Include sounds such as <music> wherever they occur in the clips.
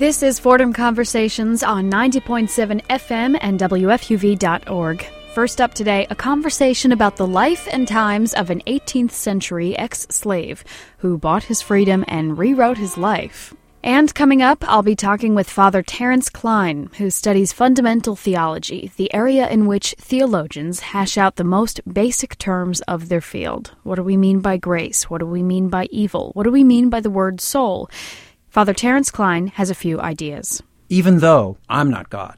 This is Fordham Conversations on 90.7 FM and WFUV.org. First up today, a conversation about the life and times of an 18th century ex slave who bought his freedom and rewrote his life. And coming up, I'll be talking with Father Terrance Klein, who studies fundamental theology, the area in which theologians hash out the most basic terms of their field. What do we mean by grace? What do we mean by evil? What do we mean by the word soul? Father Terrance Klein has a few ideas. Even though I'm not God,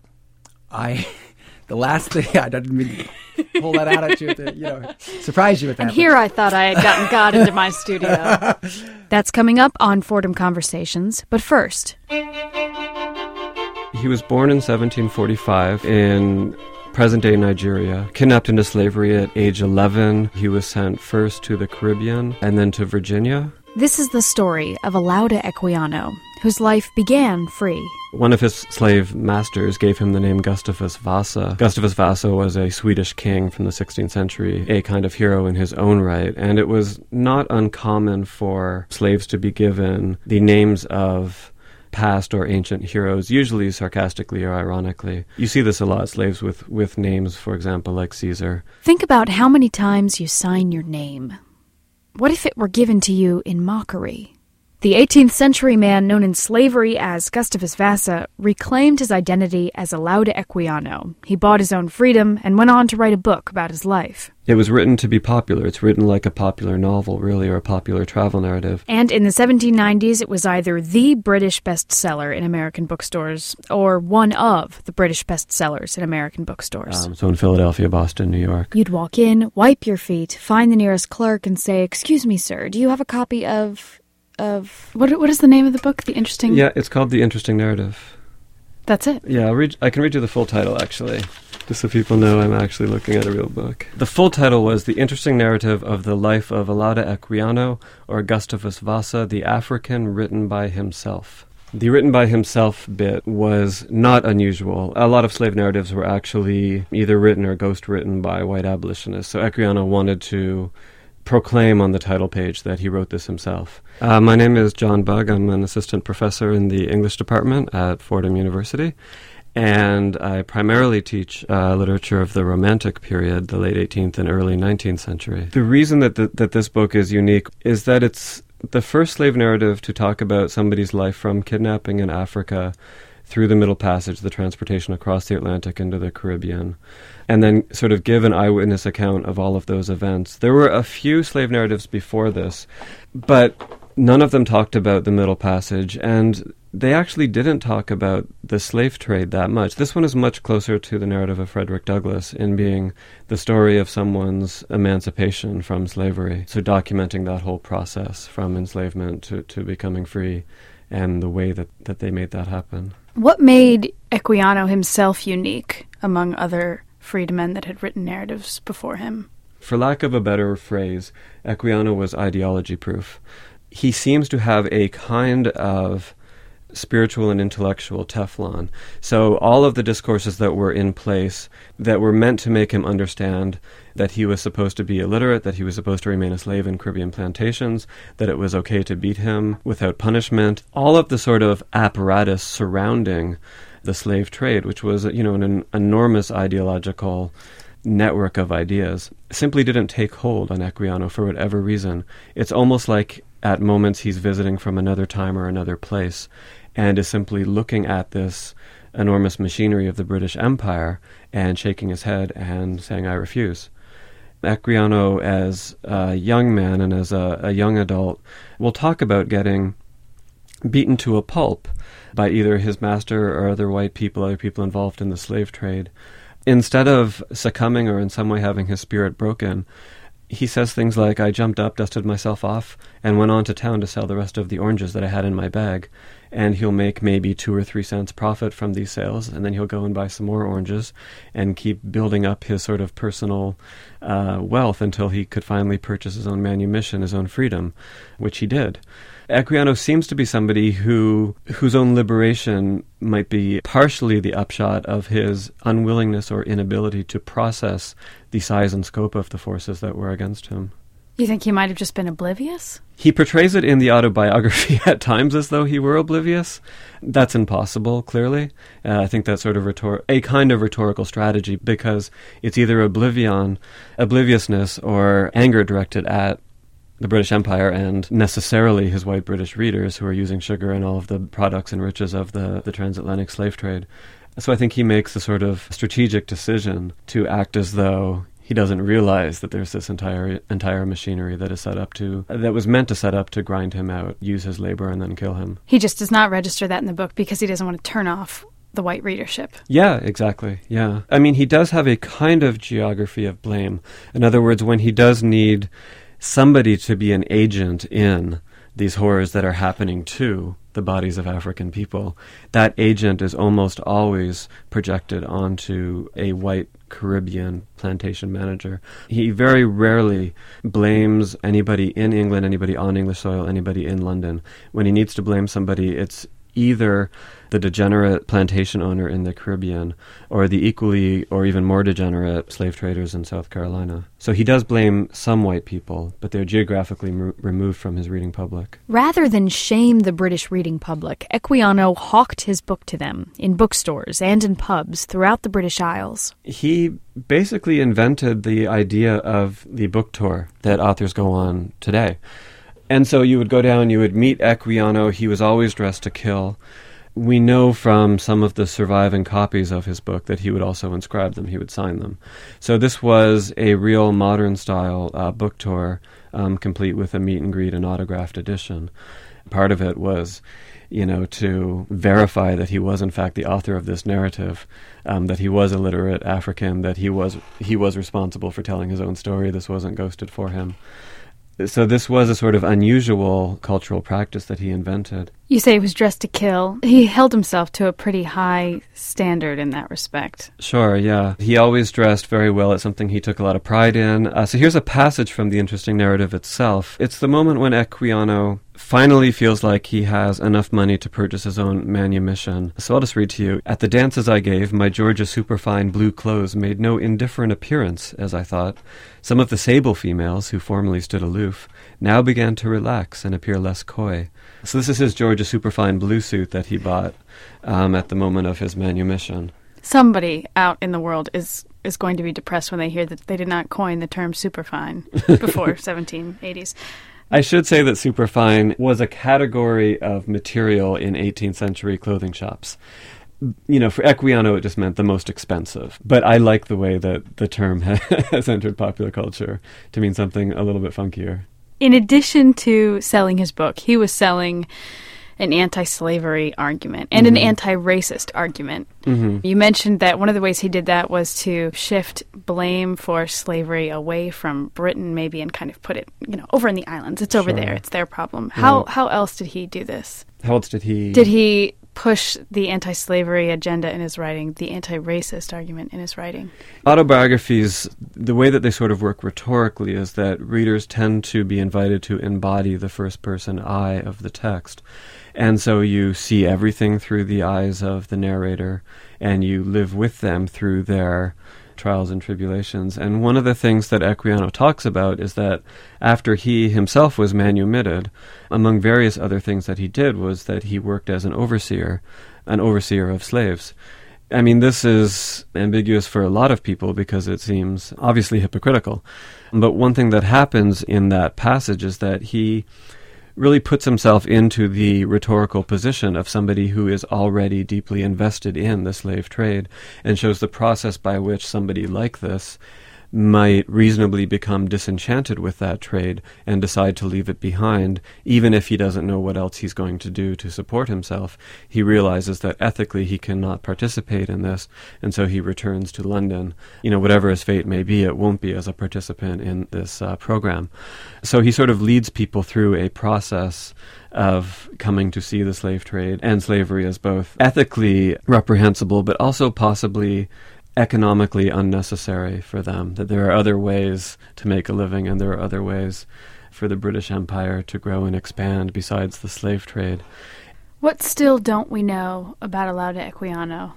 I <laughs> the last thing <laughs> I didn't mean to pull that out at you to you know surprise you with that. And here I thought I had gotten God into my studio. <laughs> That's coming up on Fordham Conversations. But first, he was born in 1745 in present day Nigeria. Kidnapped into slavery at age 11, he was sent first to the Caribbean and then to Virginia. This is the story of Olaudah Equiano, whose life began free. One of his slave masters gave him the name Gustavus Vasa. Gustavus Vasa was a Swedish king from the 16th century, a kind of hero in his own right, and it was not uncommon for slaves to be given the names of past or ancient heroes, usually sarcastically or ironically. You see this a lot, slaves with, with names, for example, like Caesar. Think about how many times you sign your name. What if it were given to you in mockery? The 18th century man known in slavery as Gustavus Vasa reclaimed his identity as Olaudah Equiano. He bought his own freedom and went on to write a book about his life. It was written to be popular. It's written like a popular novel, really, or a popular travel narrative. And in the 1790s, it was either the British bestseller in American bookstores or one of the British bestsellers in American bookstores. Um, so in Philadelphia, Boston, New York. You'd walk in, wipe your feet, find the nearest clerk, and say, Excuse me, sir, do you have a copy of of what what is the name of the book? The interesting. Yeah, it's called The Interesting Narrative. That's it. Yeah, I'll read. I can read you the full title actually, just so people know I'm actually looking at a real book. The full title was The Interesting Narrative of the Life of Olaudah Equiano or Gustavus Vasa, the African, written by himself. The written by himself bit was not unusual. A lot of slave narratives were actually either written or ghost written by white abolitionists. So Equiano wanted to proclaim on the title page that he wrote this himself. Uh, my name is John Bugg. I'm an assistant professor in the English department at Fordham University. And I primarily teach uh, literature of the Romantic period, the late 18th and early 19th century. The reason that, the, that this book is unique is that it's the first slave narrative to talk about somebody's life from kidnapping in Africa through the Middle Passage, the transportation across the Atlantic into the Caribbean, and then sort of give an eyewitness account of all of those events. There were a few slave narratives before this, but none of them talked about the Middle Passage, and they actually didn't talk about the slave trade that much. This one is much closer to the narrative of Frederick Douglass in being the story of someone's emancipation from slavery. So, documenting that whole process from enslavement to, to becoming free and the way that, that they made that happen. What made Equiano himself unique among other freedmen that had written narratives before him? For lack of a better phrase, Equiano was ideology proof. He seems to have a kind of spiritual and intellectual Teflon. So all of the discourses that were in place that were meant to make him understand that he was supposed to be illiterate, that he was supposed to remain a slave in Caribbean plantations, that it was okay to beat him without punishment, all of the sort of apparatus surrounding the slave trade, which was, you know, an enormous ideological network of ideas, simply didn't take hold on Equiano for whatever reason. It's almost like at moments he's visiting from another time or another place and is simply looking at this enormous machinery of the British Empire and shaking his head and saying, I refuse. Equiano, as a young man and as a, a young adult, will talk about getting beaten to a pulp by either his master or other white people, other people involved in the slave trade. Instead of succumbing or in some way having his spirit broken, he says things like, I jumped up, dusted myself off, and went on to town to sell the rest of the oranges that I had in my bag and he'll make maybe two or three cents profit from these sales, and then he'll go and buy some more oranges and keep building up his sort of personal uh, wealth until he could finally purchase his own manumission, his own freedom, which he did. Equiano seems to be somebody who whose own liberation might be partially the upshot of his unwillingness or inability to process the size and scope of the forces that were against him. You think he might have just been oblivious? He portrays it in the autobiography <laughs> at times as though he were oblivious. That's impossible, clearly. Uh, I think that's sort of rhetor- a kind of rhetorical strategy because it's either oblivion, obliviousness, or anger directed at the British Empire and necessarily his white British readers who are using sugar and all of the products and riches of the, the transatlantic slave trade. So I think he makes a sort of strategic decision to act as though he doesn't realize that there's this entire entire machinery that is set up to that was meant to set up to grind him out, use his labor, and then kill him. He just does not register that in the book because he doesn't want to turn off the white readership. Yeah, exactly. Yeah. I mean, he does have a kind of geography of blame. In other words, when he does need somebody to be an agent in these horrors that are happening to the bodies of African people, that agent is almost always projected onto a white Caribbean plantation manager. He very rarely blames anybody in England, anybody on English soil, anybody in London. When he needs to blame somebody, it's either the degenerate plantation owner in the Caribbean or the equally or even more degenerate slave traders in South Carolina. So he does blame some white people, but they're geographically m- removed from his reading public. Rather than shame the British reading public, Equiano hawked his book to them in bookstores and in pubs throughout the British Isles. He basically invented the idea of the book tour that authors go on today. And so you would go down, you would meet Equiano. He was always dressed to kill. We know from some of the surviving copies of his book that he would also inscribe them, he would sign them. So this was a real modern style uh, book tour, um, complete with a meet and greet and autographed edition. Part of it was, you know, to verify that he was in fact the author of this narrative, um, that he was a literate African, that he was he was responsible for telling his own story. This wasn't ghosted for him so this was a sort of unusual cultural practice that he invented. You say he was dressed to kill. He held himself to a pretty high standard in that respect. Sure, yeah. He always dressed very well. It's something he took a lot of pride in. Uh, so here's a passage from the interesting narrative itself. It's the moment when Equiano finally feels like he has enough money to purchase his own manumission. So I'll just read to you. At the dances I gave, my Georgia superfine blue clothes made no indifferent appearance, as I thought. Some of the sable females, who formerly stood aloof, now began to relax and appear less coy. So this is his Georgia superfine blue suit that he bought um, at the moment of his manumission. Somebody out in the world is is going to be depressed when they hear that they did not coin the term superfine <laughs> before 1780s. I should say that superfine was a category of material in 18th century clothing shops. You know, for Equiano, it just meant the most expensive. But I like the way that the term <laughs> has entered popular culture to mean something a little bit funkier. In addition to selling his book, he was selling an anti slavery argument and mm-hmm. an anti racist argument. Mm-hmm. You mentioned that one of the ways he did that was to shift blame for slavery away from Britain, maybe, and kind of put it, you know, over in the islands. It's over sure. there. It's their problem. How, how else did he do this? How else did he? Did he push the anti slavery agenda in his writing, the anti racist argument in his writing. Autobiographies, the way that they sort of work rhetorically is that readers tend to be invited to embody the first person I of the text. And so you see everything through the eyes of the narrator and you live with them through their trials and tribulations. And one of the things that Equiano talks about is that after he himself was manumitted, among various other things that he did was that he worked as an overseer, an overseer of slaves. I mean, this is ambiguous for a lot of people because it seems obviously hypocritical. But one thing that happens in that passage is that he really puts himself into the rhetorical position of somebody who is already deeply invested in the slave trade and shows the process by which somebody like this might reasonably become disenchanted with that trade and decide to leave it behind, even if he doesn't know what else he's going to do to support himself. He realizes that ethically he cannot participate in this, and so he returns to London. You know, whatever his fate may be, it won't be as a participant in this uh, program. So he sort of leads people through a process of coming to see the slave trade and slavery as both ethically reprehensible, but also possibly economically unnecessary for them, that there are other ways to make a living and there are other ways for the British Empire to grow and expand besides the slave trade. What still don't we know about Olaudah Equiano?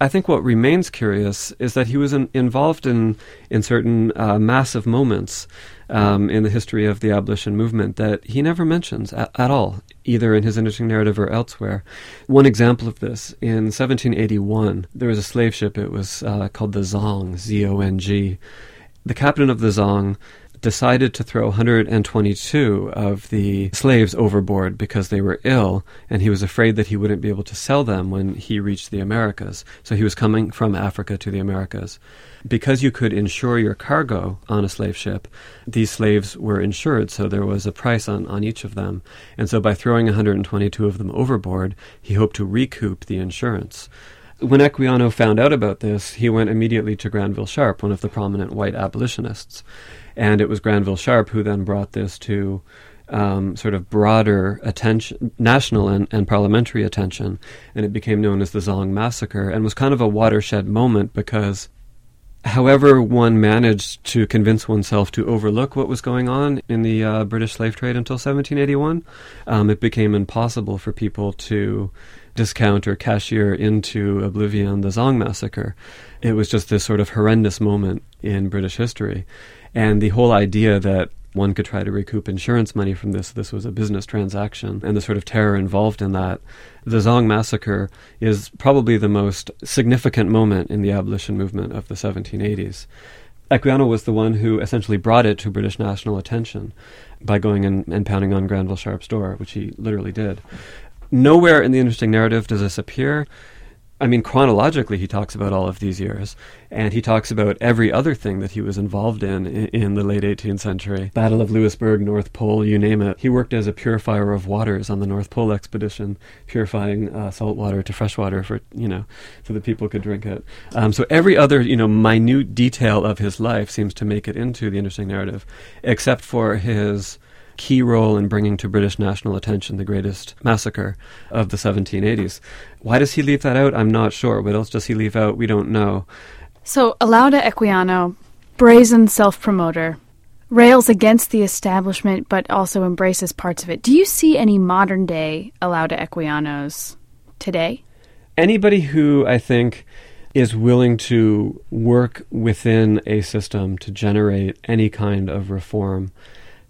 I think what remains curious is that he was in, involved in in certain uh, massive moments um, in the history of the abolition movement that he never mentions at, at, all, either in his interesting narrative or elsewhere. One example of this in 1781, there was a slave ship. It was uh, called the Zong, Z O N G. The captain of the Zong decided to throw 122 of the slaves overboard because they were ill, and he was afraid that he wouldn't be able to sell them when he reached the Americas. So he was coming from Africa to the Americas. Because you could insure your cargo on a slave ship, these slaves were insured, so there was a price on, on each of them. And so by throwing 122 of them overboard, he hoped to recoup the insurance. When Equiano found out about this, he went immediately to Granville Sharp, one of the prominent white abolitionists. And it was Granville Sharp who then brought this to um, sort of broader attention, national and, and, parliamentary attention, and it became known as the Zong Massacre, and was kind of a watershed moment because, however, one managed to convince oneself to overlook what was going on in the uh, British slave trade until 1781, um, it became impossible for people to discount or cashier into oblivion the Zong Massacre. It was just this sort of horrendous moment in British history. And the whole idea that one could try to recoup insurance money from this. This was a business transaction, and the sort of terror involved in that. The Zong massacre is probably the most significant moment in the abolition movement of the 1780s. Equiano was the one who essentially brought it to British national attention by going and, and pounding on Granville Sharp's door, which he literally did. Nowhere in the interesting narrative does this appear. I mean, chronologically, he talks about all of these years, and he talks about every other thing that he was involved in, in in, the late 18th century. Battle of Louisbourg, North Pole, you name it. He worked as a purifier of waters on the North Pole expedition, purifying uh, salt water to fresh water for you know, so that people could drink it. Um, so every other you know minute detail of his life seems to make it into the interesting narrative, except for his key role in bringing to British national attention the greatest massacre of the 1780s. Why does he leave that out? I'm not sure. What else does he leave out? We don't know. So, Olaudah Equiano, brazen self promoter, rails against the establishment but also embraces parts of it. Do you see any modern day Olaudah Equianos today? Anybody who I think is willing to work within a system to generate any kind of reform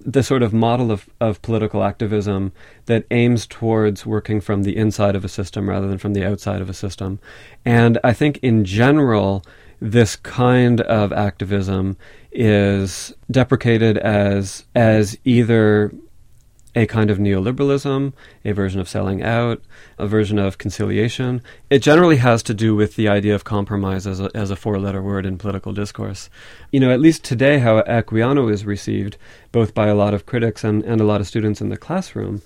the sort of model of, of political activism that aims towards working from the inside of a system rather than from the outside of a system. And I think in general, this kind of activism is deprecated as as either a kind of neoliberalism, a version of selling out, a version of conciliation. It generally has to do with the idea of compromise as a, as a four letter word in political discourse. You know, at least today, how Equiano is received, both by a lot of critics and, and a lot of students in the classroom,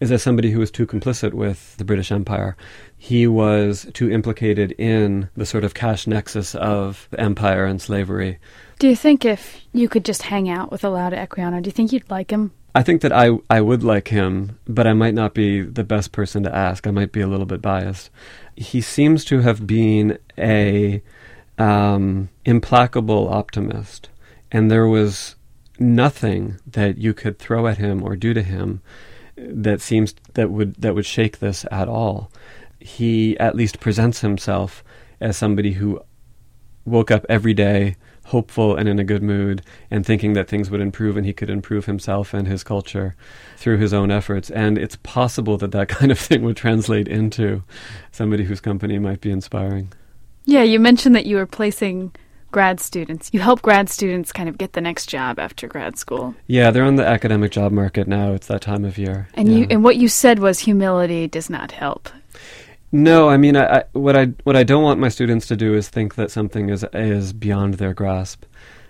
is as somebody who was too complicit with the British Empire. He was too implicated in the sort of cash nexus of empire and slavery. Do you think if you could just hang out with Olaudah Equiano, do you think you'd like him? I think that I I would like him, but I might not be the best person to ask. I might be a little bit biased. He seems to have been a um, implacable optimist, and there was nothing that you could throw at him or do to him that seems that would that would shake this at all. He at least presents himself as somebody who woke up every day hopeful and in a good mood and thinking that things would improve and he could improve himself and his culture through his own efforts. And it's possible that that <laughs> kind of thing would translate into somebody whose company might be inspiring. Yeah, you mentioned that you were placing grad students. You help grad students kind of get the next job after grad school. Yeah, they're on the academic job market now. It's that time of year. And yeah. you and what you said was humility does not help. No, I mean, I, I, what I what I don't want my students to do is think that something is is beyond their grasp.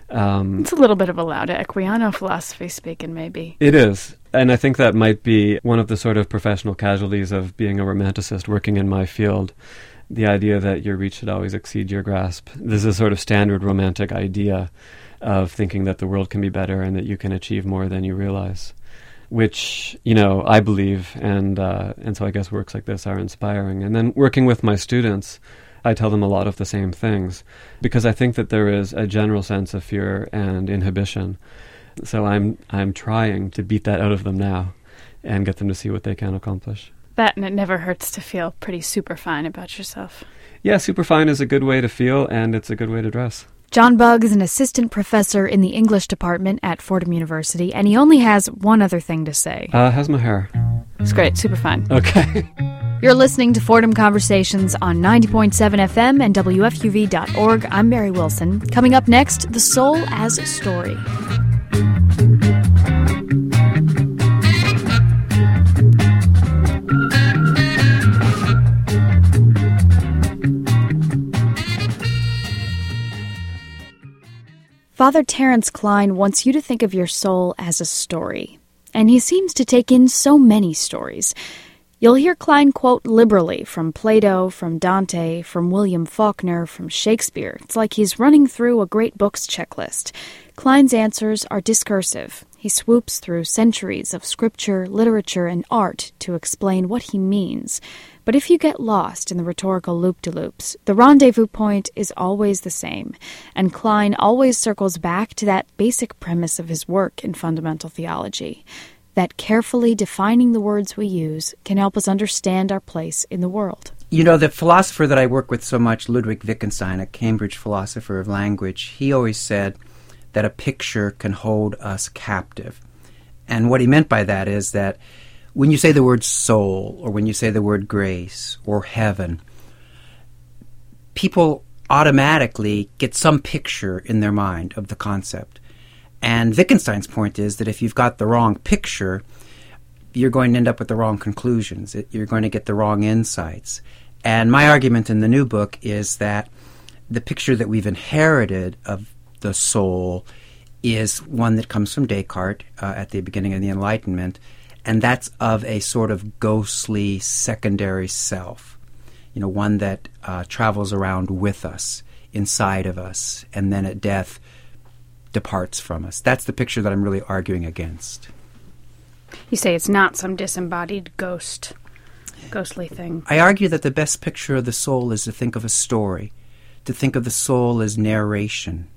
Um, it's a little bit of Olaudah Equiano philosophy speaking, maybe. It is, and I think that might be one of the sort of professional casualties of being a romanticist working in my field. The idea that your reach should always exceed your grasp. This is a sort of standard romantic idea of thinking that the world can be better and that you can achieve more than you realize which you know I believe, and uh, and so I guess works like this are inspiring. And then working with my students, I tell them a lot of the same things because I think that there is a general sense of fear and inhibition. So I'm I'm trying to beat that out of them now, and get them to see what they can accomplish. That and it never hurts to feel pretty super fine about yourself. Yeah, superfine is a good way to feel, and it's a good way to dress. John Bugg is an assistant professor in the English department at Fordham University, and he only has one other thing to say. Uh, how's my hair? It's great, super fine. Okay. <laughs> You're listening to Fordham Conversations on 90.7 FM and WFUV.org. I'm Mary Wilson. Coming up next, The Soul as a Story. Father Terrance Klein wants you to think of your soul as a story, and he seems to take in so many stories. You'll hear Klein quote liberally from Plato, from Dante, from William Faulkner, from Shakespeare. It's like he's running through a great books checklist. Klein's answers are discursive. He swoops through centuries of scripture, literature, and art to explain what he means. But if you get lost in the rhetorical loop de loops, the rendezvous point is always the same, and Klein always circles back to that basic premise of his work in fundamental theology that carefully defining the words we use can help us understand our place in the world. You know, the philosopher that I work with so much, Ludwig Wittgenstein, a Cambridge philosopher of language, he always said that a picture can hold us captive. And what he meant by that is that when you say the word soul, or when you say the word grace, or heaven, people automatically get some picture in their mind of the concept. And Wittgenstein's point is that if you've got the wrong picture, you're going to end up with the wrong conclusions. You're going to get the wrong insights. And my argument in the new book is that the picture that we've inherited of the soul is one that comes from Descartes uh, at the beginning of the Enlightenment, and that's of a sort of ghostly secondary self. You know, one that uh, travels around with us, inside of us, and then at death departs from us. That's the picture that I'm really arguing against. You say it's not some disembodied ghost, ghostly thing. I argue that the best picture of the soul is to think of a story, to think of the soul as narration,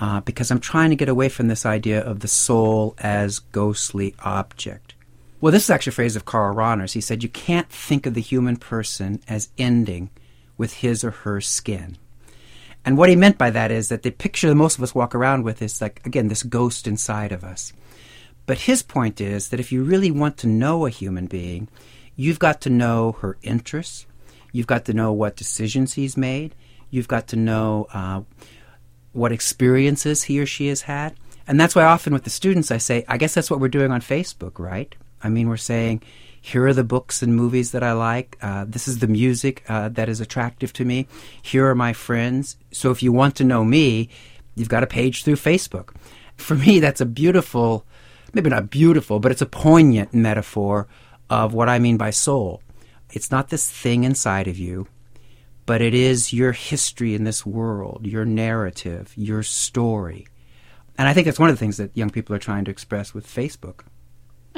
uh, because I'm trying to get away from this idea of the soul as ghostly object. Well, this is actually a phrase of Karl Rahner's. He said, You can't think of the human person as ending with his or her skin. And what he meant by that is that the picture that most of us walk around with is like, again, this ghost inside of us. But his point is that if you really want to know a human being, you've got to know her interests, you've got to know what decisions he's made, you've got to know uh, what experiences he or she has had. And that's why often with the students I say, I guess that's what we're doing on Facebook, right? I mean, we're saying, here are the books and movies that I like. Uh, this is the music uh, that is attractive to me. Here are my friends. So if you want to know me, you've got a page through Facebook. For me, that's a beautiful, maybe not beautiful, but it's a poignant metaphor of what I mean by soul. It's not this thing inside of you, but it is your history in this world, your narrative, your story. And I think that's one of the things that young people are trying to express with Facebook.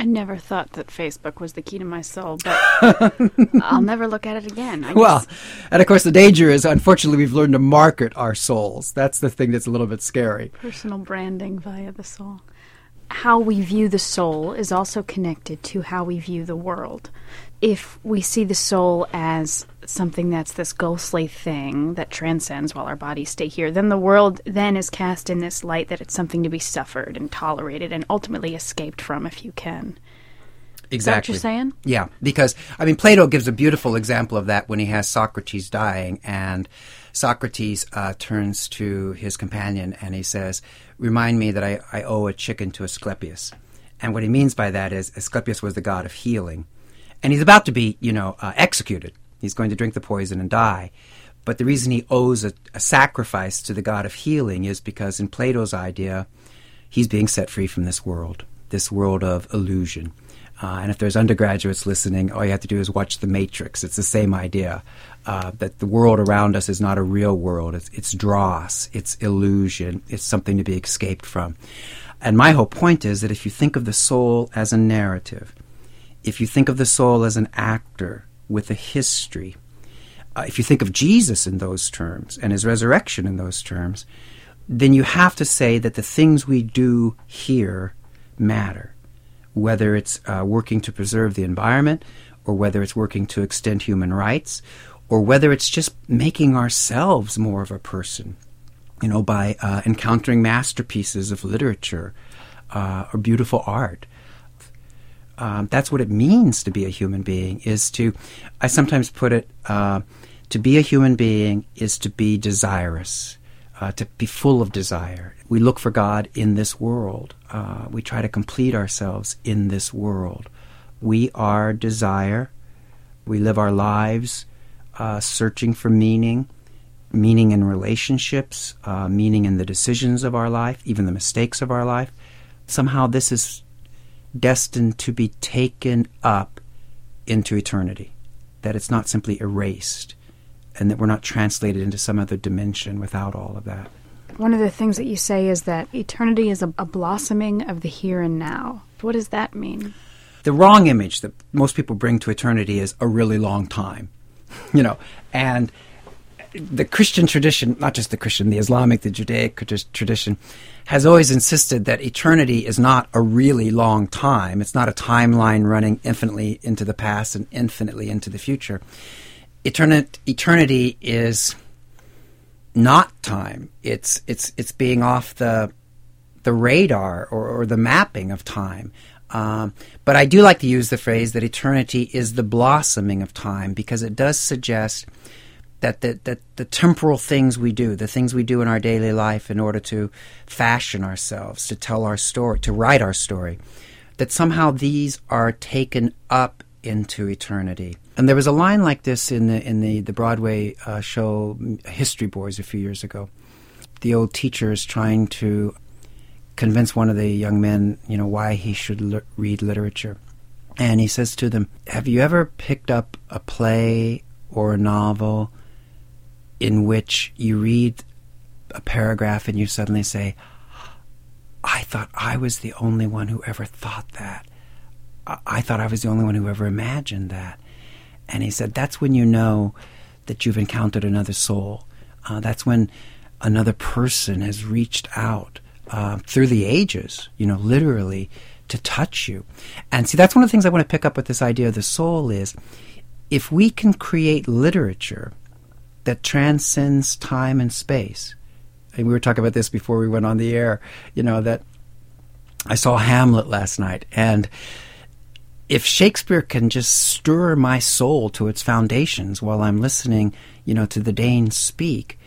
I never thought that Facebook was the key to my soul, but <laughs> I'll never look at it again. Well, and of course, the danger is, unfortunately, we've learned to market our souls. That's the thing that's a little bit scary. Personal branding via the soul. How we view the soul is also connected to how we view the world. If we see the soul as something that's this ghostly thing that transcends while our bodies stay here, then the world then is cast in this light that it's something to be suffered and tolerated and ultimately escaped from if you can. Exactly. Is that what you're saying? Yeah, because I mean, Plato gives a beautiful example of that when he has Socrates dying, and Socrates uh, turns to his companion and he says, "Remind me that I, I owe a chicken to Asclepius." And what he means by that is Asclepius was the god of healing, and he's about to be, you know, uh, executed. He's going to drink the poison and die. But the reason he owes a, a sacrifice to the god of healing is because in Plato's idea, he's being set free from this world, this world of illusion. Uh, and if there's undergraduates listening, all you have to do is watch The Matrix. It's the same idea uh, that the world around us is not a real world. It's, it's dross, it's illusion, it's something to be escaped from. And my whole point is that if you think of the soul as a narrative, if you think of the soul as an actor with a history, uh, if you think of Jesus in those terms and his resurrection in those terms, then you have to say that the things we do here matter whether it's uh, working to preserve the environment or whether it's working to extend human rights, or whether it's just making ourselves more of a person, you know, by uh, encountering masterpieces of literature uh, or beautiful art. Um, that's what it means to be a human being. Is to, I sometimes put it, uh, to be a human being is to be desirous, uh, to be full of desire. We look for God in this world. Uh, we try to complete ourselves in this world. We are desire. We live our lives uh, searching for meaning, meaning in relationships, uh, meaning in the decisions of our life, even the mistakes of our life. Somehow this is destined to be taken up into eternity, that it's not simply erased, and that we're not translated into some other dimension without all of that. One of the things that you say is that eternity is a, a blossoming of the here and now. What does that mean? The wrong image that most people bring to eternity is a really long time, <laughs> you know, and the Christian tradition, not just the Christian, the Islamic, the Judaic tradition, has always insisted that eternity is not a really long time. It's not a timeline running infinitely into the past and infinitely into the future. Eternity, eternity is not time. It's it's it's being off the the radar or, or the mapping of time. Um, but I do like to use the phrase that eternity is the blossoming of time because it does suggest that the, that the temporal things we do, the things we do in our daily life in order to fashion ourselves, to tell our story, to write our story, that somehow these are taken up into eternity. And there was a line like this in the in the the Broadway uh, show History Boys a few years ago. The old teacher is trying to convince one of the young men, you know, why he should read literature. And he says to them, "Have you ever picked up a play or a novel in which you read a paragraph and you suddenly say, I thought I was the only one who ever thought that. I thought I was the only one who ever imagined that. And he said, That's when you know that you've encountered another soul. Uh, that's when another person has reached out uh, through the ages, you know, literally to touch you. And see, that's one of the things I want to pick up with this idea of the soul is if we can create literature that transcends time and space. And we were talking about this before we went on the air, you know, that I saw Hamlet last night. And if Shakespeare can just stir my soul to its foundations while I'm listening, you know, to the Danes speak,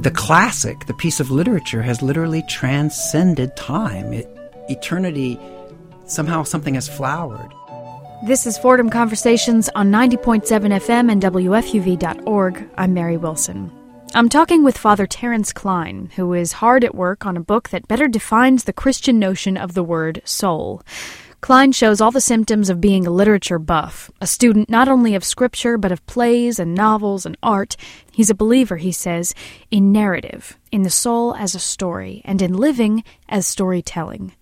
the classic, the piece of literature, has literally transcended time. It, eternity, somehow something has flowered. This is Fordham Conversations on 90.7 FM and WFUV.org. I'm Mary Wilson. I'm talking with Father Terrance Klein, who is hard at work on a book that better defines the Christian notion of the word soul. Klein shows all the symptoms of being a literature buff, a student not only of scripture, but of plays and novels and art. He's a believer, he says, in narrative, in the soul as a story, and in living as storytelling.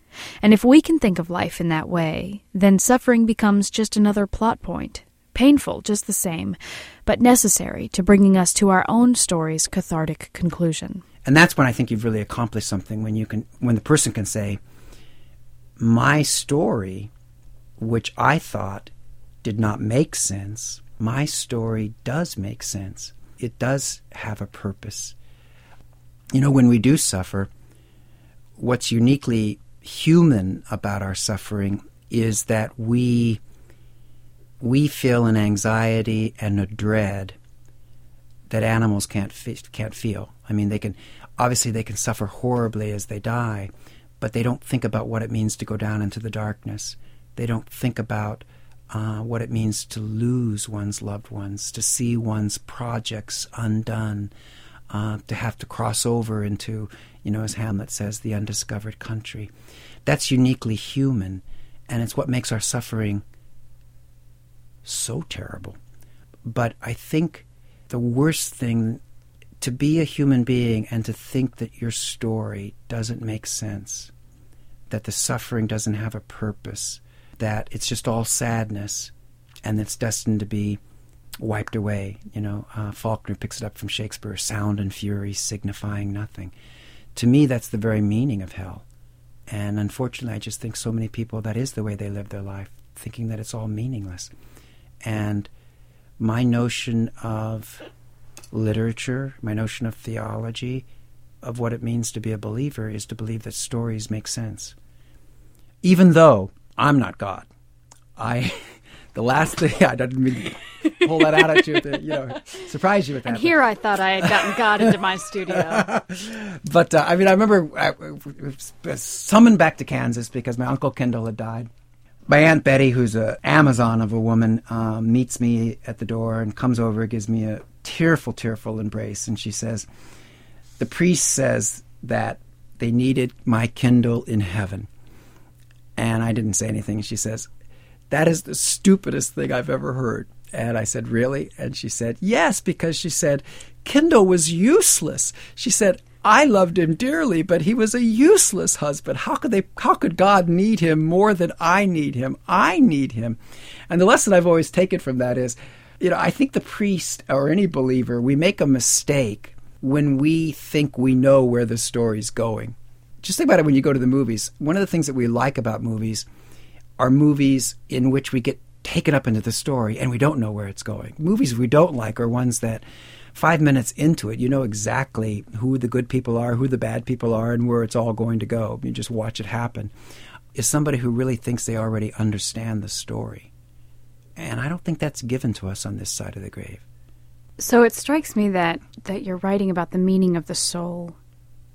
And if we can think of life in that way, then suffering becomes just another plot point, painful just the same, but necessary to bringing us to our own story's cathartic conclusion. And that's when I think you've really accomplished something when you can when the person can say my story which I thought did not make sense, my story does make sense. It does have a purpose. You know, when we do suffer, what's uniquely human about our suffering is that we we feel an anxiety and a dread that animals can't can't feel. I mean, they can obviously they can suffer horribly as they die, but they don't think about what it means to go down into the darkness. They don't think about uh, what it means to lose one's loved ones, to see one's projects undone, uh, to have to cross over into, you know, as Hamlet says, the undiscovered country. That's uniquely human, and it's what makes our suffering so terrible. But I think the worst thing to be a human being and to think that your story doesn't make sense, that the suffering doesn't have a purpose, that it's just all sadness and it's destined to be wiped away. You know, uh, Faulkner picks it up from Shakespeare sound and fury signifying nothing. To me, that's the very meaning of hell And unfortunately, I just think so many people that is the way they live their life, thinking that it's all meaningless. And my notion of literature, my notion of theology, of what it means to be a believer, is to believe that stories make sense. Even though I'm not God. I <laughs> the last thing <laughs> I didn't mean to pull that out at you to you know surprise you with that. And here I thought I had gotten God into my studio. <laughs> but uh, I mean, I remember I, was summoned back to Kansas because my uncle Kendall had died. My aunt Betty, who's an Amazon of a woman, um, meets me at the door and comes over, gives me a tearful, tearful embrace, and she says, "The priest says that they needed my Kendall in heaven." And I didn't say anything. She says, That is the stupidest thing I've ever heard. And I said, Really? And she said, Yes, because she said, Kendall was useless. She said, I loved him dearly, but he was a useless husband. How could they how could God need him more than I need him? I need him. And the lesson I've always taken from that is, you know, I think the priest or any believer, we make a mistake when we think we know where the story's going just think about it when you go to the movies. One of the things that we like about movies are movies in which we get taken up into the story and we don't know where it's going. Movies we don't like are ones that five minutes into it, you know exactly who the good people are, who the bad people are, and where it's all going to go. You just watch it happen. Is somebody who really thinks they already understand the story. And I don't think that's given to us on this side of the grave. So it strikes me that, that you're writing about the meaning of the soul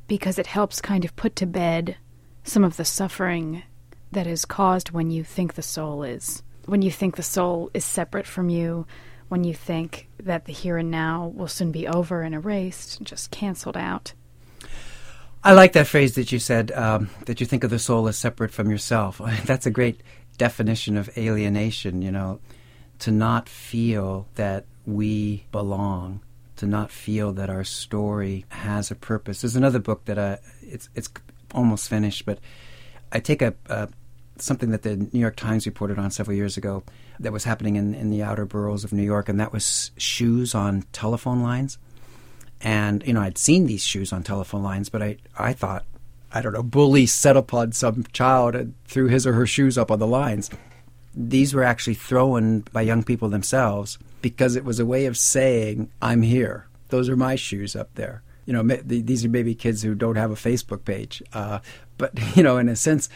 because it helps kind of put to bed some of the suffering that is caused when you think the soul is when you think the soul is separate from you when you think that the here and now will soon be over and erased just canceled out i like that phrase that you said um, that you think of the soul as separate from yourself <laughs> that's a great definition of alienation you know to not feel that we belong to not feel that our story has a purpose. There's another book that I, it's it's almost finished, but I take a, a something that the New York Times reported on several years ago that was happening in, in the outer boroughs of New York, and that was shoes on telephone lines. And you know, I'd seen these shoes on telephone lines, but I I thought I don't know, bully set upon some child and threw his or her shoes up on the lines. These were actually thrown by young people themselves because it was a way of saying, I'm here. Those are my shoes up there. You know, these are maybe kids who don't have a Facebook page. Uh, but, <laughs> you know, in a sense,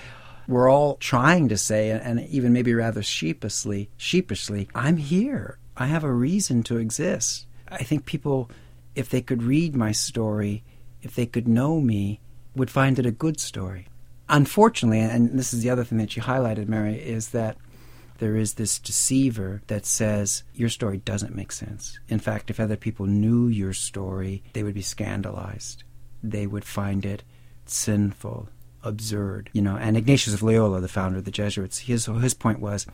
we're all trying to say, and even maybe rather sheepishly, sheepishly, I'm here. I have a reason to exist. I think people, if they could read my story, if they could know me, would find it a good story. Unfortunately, and this is the other thing that you highlighted, Mary, is that there is this deceiver that says your story doesn't make sense. In fact, if other people knew your story, they would be scandalized. They would find it sinful, absurd. You know, and Ignatius of Loyola, the founder of the Jesuits, his his point was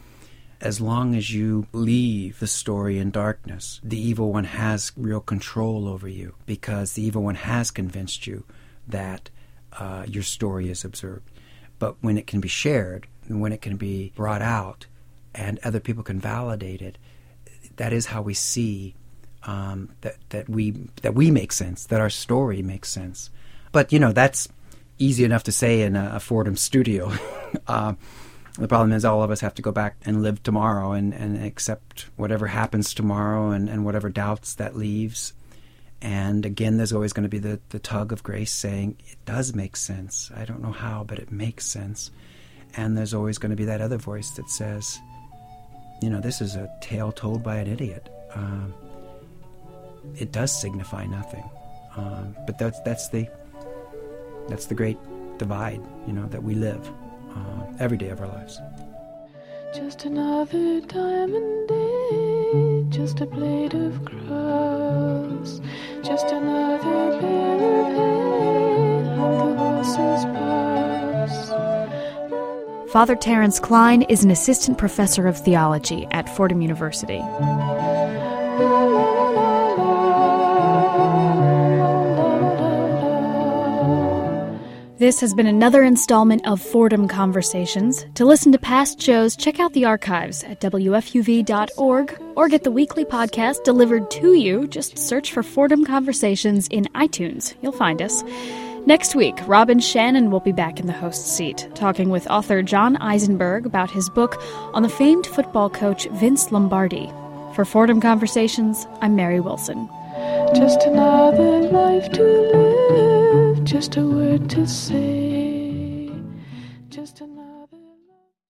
as long as you leave the story in darkness, the evil one has real control over you because the evil one has convinced you that uh, your story is absurd. But when it can be shared, when it can be brought out, and other people can validate it, that is how we see um, that that we that we make sense, that our story makes sense. But you know that's easy enough to say in a, a Fordham studio. <laughs> uh, the problem is all of us have to go back and live tomorrow and, and accept whatever happens tomorrow and, and whatever doubts that leaves. And again, there's always going to be the, the tug of grace saying, it does make sense. I don't know how, but it makes sense. And there's always going to be that other voice that says, you know, this is a tale told by an idiot. Um, it does signify nothing, um, but that's that's the that's the great divide, you know, that we live uh, every day of our lives. Just another diamond day, just a blade of grass, just another bale of hay, and the horses pass. Father Terrance Klein is an assistant professor of theology at Fordham University. This has been another installment of Fordham Conversations. To listen to past shows, check out the archives at WFUV.org or get the weekly podcast delivered to you. Just search for Fordham Conversations in iTunes. You'll find us. Next week, Robin Shannon will be back in the host seat, talking with author John Eisenberg about his book on the famed football coach Vince Lombardi. For Fordham Conversations, I'm Mary Wilson. Just another life to live, just a word to say.